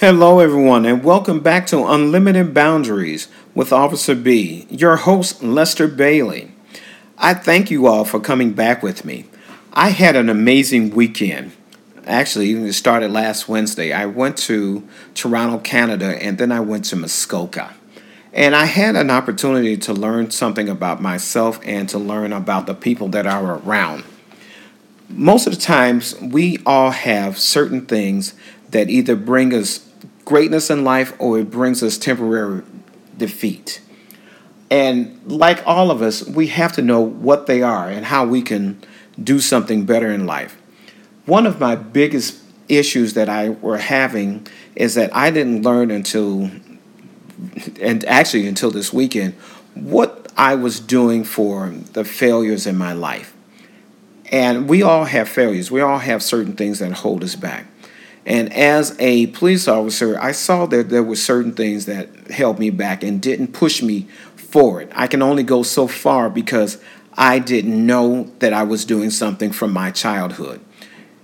Hello, everyone, and welcome back to Unlimited Boundaries with Officer B, your host, Lester Bailey. I thank you all for coming back with me. I had an amazing weekend. Actually, it started last Wednesday. I went to Toronto, Canada, and then I went to Muskoka. And I had an opportunity to learn something about myself and to learn about the people that are around. Most of the times, we all have certain things that either bring us greatness in life or it brings us temporary defeat. And like all of us, we have to know what they are and how we can do something better in life. One of my biggest issues that I were having is that I didn't learn until and actually until this weekend what I was doing for the failures in my life. And we all have failures. We all have certain things that hold us back. And as a police officer, I saw that there were certain things that held me back and didn't push me forward. I can only go so far because I didn't know that I was doing something from my childhood.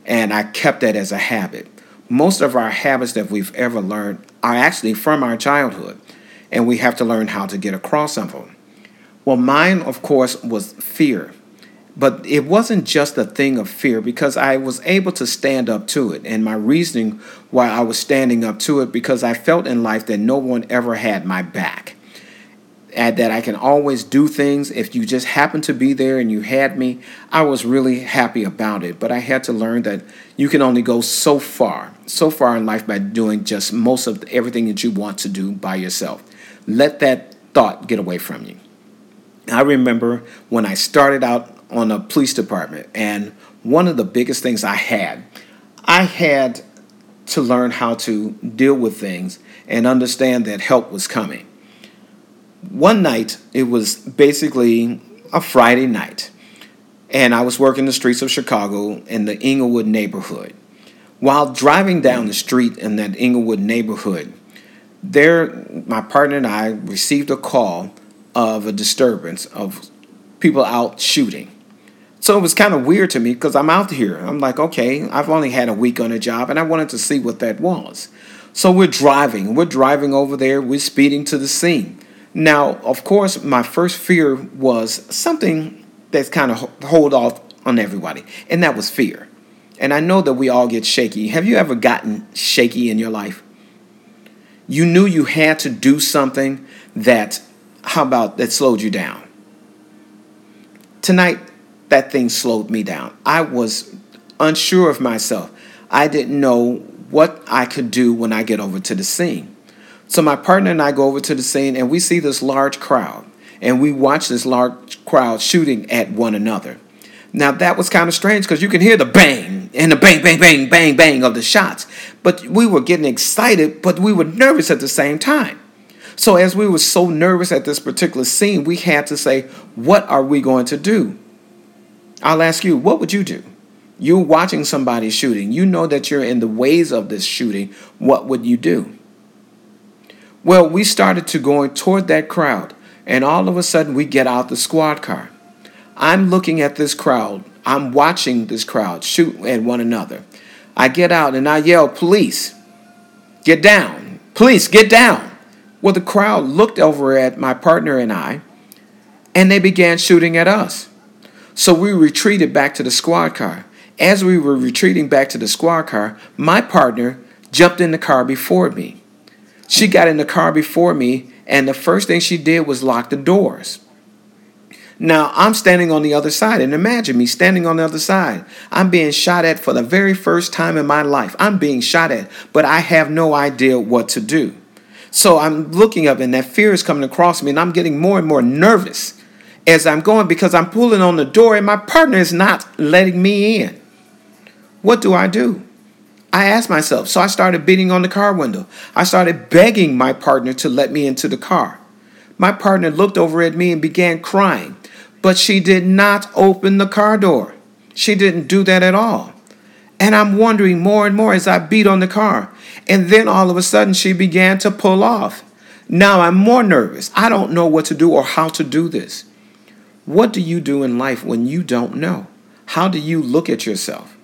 And I kept that as a habit. Most of our habits that we've ever learned are actually from our childhood, and we have to learn how to get across them. Well, mine, of course, was fear. But it wasn't just a thing of fear because I was able to stand up to it. And my reasoning why I was standing up to it because I felt in life that no one ever had my back. And that I can always do things. If you just happened to be there and you had me, I was really happy about it. But I had to learn that you can only go so far, so far in life by doing just most of everything that you want to do by yourself. Let that thought get away from you. I remember when I started out on a police department. And one of the biggest things I had, I had to learn how to deal with things and understand that help was coming. One night, it was basically a Friday night, and I was working the streets of Chicago in the Englewood neighborhood. While driving down the street in that Englewood neighborhood, there, my partner and I received a call of a disturbance of people out shooting. So it was kind of weird to me because I'm out here. I'm like, okay, I've only had a week on a job and I wanted to see what that was. So we're driving. We're driving over there. We're speeding to the scene. Now, of course, my first fear was something that's kind of hold off on everybody, and that was fear. And I know that we all get shaky. Have you ever gotten shaky in your life? You knew you had to do something that, how about that slowed you down? Tonight, that thing slowed me down. I was unsure of myself. I didn't know what I could do when I get over to the scene. So my partner and I go over to the scene and we see this large crowd and we watch this large crowd shooting at one another. Now that was kind of strange because you can hear the bang and the bang, bang, bang, bang, bang of the shots. But we were getting excited, but we were nervous at the same time. So as we were so nervous at this particular scene, we had to say, what are we going to do? I'll ask you, what would you do? You're watching somebody shooting. You know that you're in the ways of this shooting. What would you do? Well, we started to going toward that crowd, and all of a sudden we get out the squad car. I'm looking at this crowd. I'm watching this crowd shoot at one another. I get out and I yell, Police, get down. Police, get down. Well, the crowd looked over at my partner and I, and they began shooting at us. So we retreated back to the squad car. As we were retreating back to the squad car, my partner jumped in the car before me. She got in the car before me, and the first thing she did was lock the doors. Now, I'm standing on the other side, and imagine me standing on the other side. I'm being shot at for the very first time in my life. I'm being shot at, but I have no idea what to do. So I'm looking up, and that fear is coming across me, and I'm getting more and more nervous as I'm going because I'm pulling on the door and my partner is not letting me in. What do I do? I asked myself. So I started beating on the car window. I started begging my partner to let me into the car. My partner looked over at me and began crying, but she did not open the car door. She didn't do that at all. And I'm wondering more and more as I beat on the car. And then all of a sudden she began to pull off. Now I'm more nervous. I don't know what to do or how to do this. What do you do in life when you don't know? How do you look at yourself?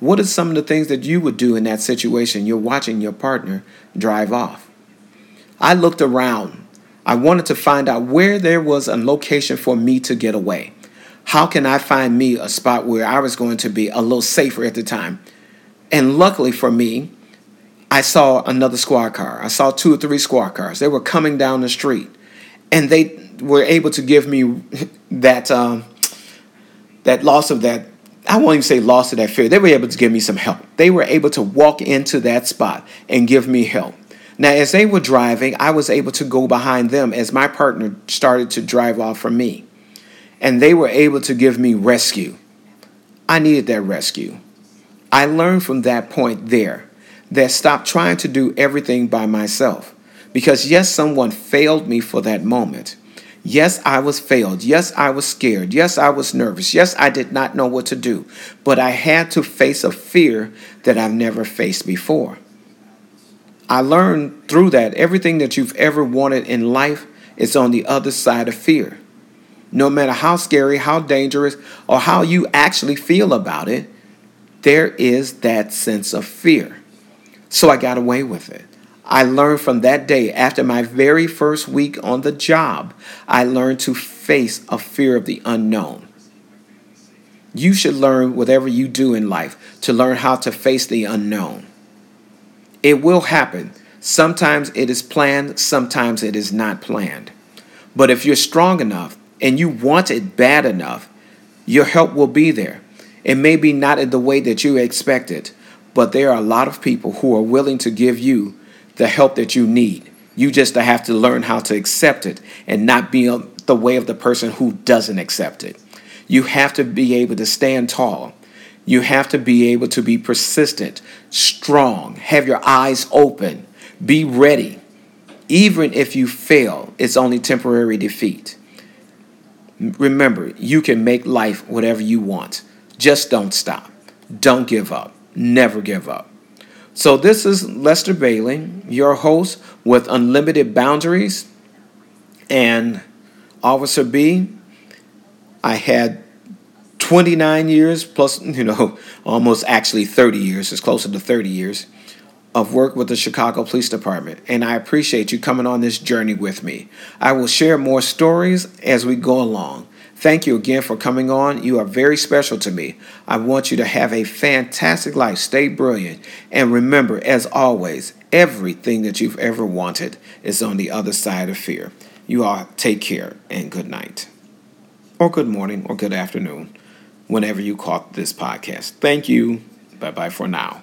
What are some of the things that you would do in that situation? You're watching your partner drive off. I looked around. I wanted to find out where there was a location for me to get away. How can I find me a spot where I was going to be a little safer at the time? And luckily for me, I saw another squad car. I saw two or three squad cars. They were coming down the street, and they were able to give me that um, that loss of that. I won't even say loss of that fear. They were able to give me some help. They were able to walk into that spot and give me help. Now, as they were driving, I was able to go behind them as my partner started to drive off from me. And they were able to give me rescue. I needed that rescue. I learned from that point there that stop trying to do everything by myself. Because yes, someone failed me for that moment. Yes, I was failed. Yes, I was scared. Yes, I was nervous. Yes, I did not know what to do. But I had to face a fear that I've never faced before. I learned through that everything that you've ever wanted in life is on the other side of fear. No matter how scary, how dangerous, or how you actually feel about it, there is that sense of fear. So I got away with it. I learned from that day, after my very first week on the job, I learned to face a fear of the unknown. You should learn whatever you do in life to learn how to face the unknown. It will happen. Sometimes it is planned, sometimes it is not planned. But if you're strong enough and you want it bad enough, your help will be there. It may be not in the way that you expected, but there are a lot of people who are willing to give you the help that you need. You just have to learn how to accept it and not be the way of the person who doesn't accept it. You have to be able to stand tall. You have to be able to be persistent, strong, have your eyes open, be ready. Even if you fail, it's only temporary defeat. Remember, you can make life whatever you want. Just don't stop. Don't give up. Never give up. So, this is Lester Bailey, your host with Unlimited Boundaries. And Officer B, I had 29 years plus, you know, almost actually 30 years, it's closer to 30 years of work with the Chicago Police Department. And I appreciate you coming on this journey with me. I will share more stories as we go along. Thank you again for coming on. You are very special to me. I want you to have a fantastic life. Stay brilliant. And remember, as always, everything that you've ever wanted is on the other side of fear. You all take care and good night, or good morning, or good afternoon, whenever you caught this podcast. Thank you. Bye bye for now.